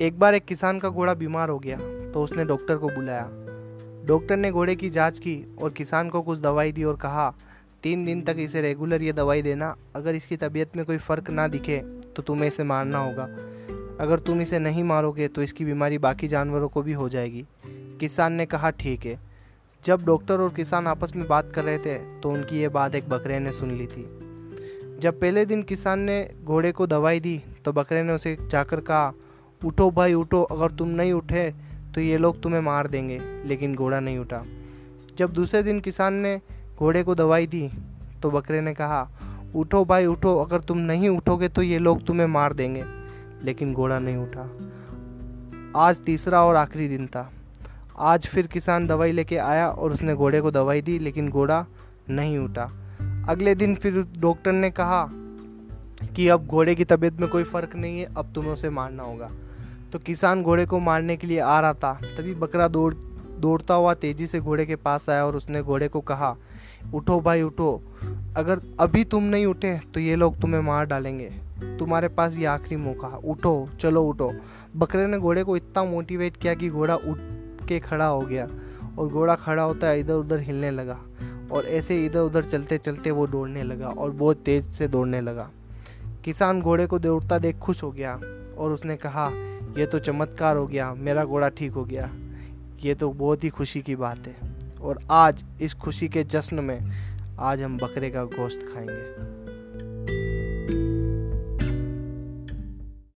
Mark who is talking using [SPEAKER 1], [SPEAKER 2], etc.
[SPEAKER 1] एक बार एक किसान का घोड़ा बीमार हो गया तो उसने डॉक्टर को बुलाया। डॉक्टर ने घोड़े की जाँच की और किसान को कुछ दवाई दी और कहा, तीन दिन तक इसे रेगुलर ये दवाई देना। अगर इसकी तबीयत में कोई फ़र्क ना दिखे तो तुम्हें इसे मारना होगा। अगर तुम इसे नहीं मारोगे तो इसकी बीमारी बाकी जानवरों को भी हो जाएगी। किसान ने कहा, ठीक है। जब डॉक्टर और किसान आपस में बात कर रहे थे तो उनकी ये बात एक बकरे ने सुन ली थी। जब पहले दिन किसान ने घोड़े को दवाई दी तो बकरे ने उसे जाकर कहा उठो भाई, उठो। अगर तुम नहीं उठे तो ये लोग तुम्हें मार देंगे। लेकिन घोड़ा नहीं उठा। जब दूसरे दिन किसान ने घोड़े को दवाई दी तो बकरे ने कहा, उठो भाई, उठो। अगर तुम नहीं उठोगे तो ये लोग तुम्हें मार देंगे। लेकिन घोड़ा नहीं उठा। आज तीसरा और आखिरी दिन था। आज फिर किसान दवाई लेके आया और उसने घोड़े को दवाई दी, लेकिन घोड़ा नहीं उठा। अगले दिन फिर डॉक्टर ने कहा कि अब घोड़े की तबीयत में कोई फ़र्क नहीं है, अब तुम्हें उसे मारना होगा। तो किसान घोड़े को मारने के लिए आ रहा था। तभी बकरा दौड़, दौड़ता हुआ तेज़ी से घोड़े के पास आया और उसने घोड़े को कहा, उठो भाई, उठो। अगर अभी तुम नहीं उठे तो ये लोग तुम्हें मार डालेंगे। तुम्हारे पास ये आखिरी मौका उठो, चलो उठो। बकरे ने घोड़े को इतना मोटिवेट किया कि घोड़ा उठ के खड़ा हो गया और घोड़ा खड़ा होता है इधर उधर हिलने लगा और ऐसे इधर उधर चलते चलते वो दौड़ने लगा और बहुत तेज से दौड़ने लगा। किसान घोड़े को दौड़ता देख खुश हो गया और उसने कहा ये तो चमत्कार हो गया, मेरा घोड़ा ठीक हो गया। ये तो बहुत ही खुशी की बात है। और आज इस खुशी के जश्न में आज हम बकरे का गोश्त खाएँगे।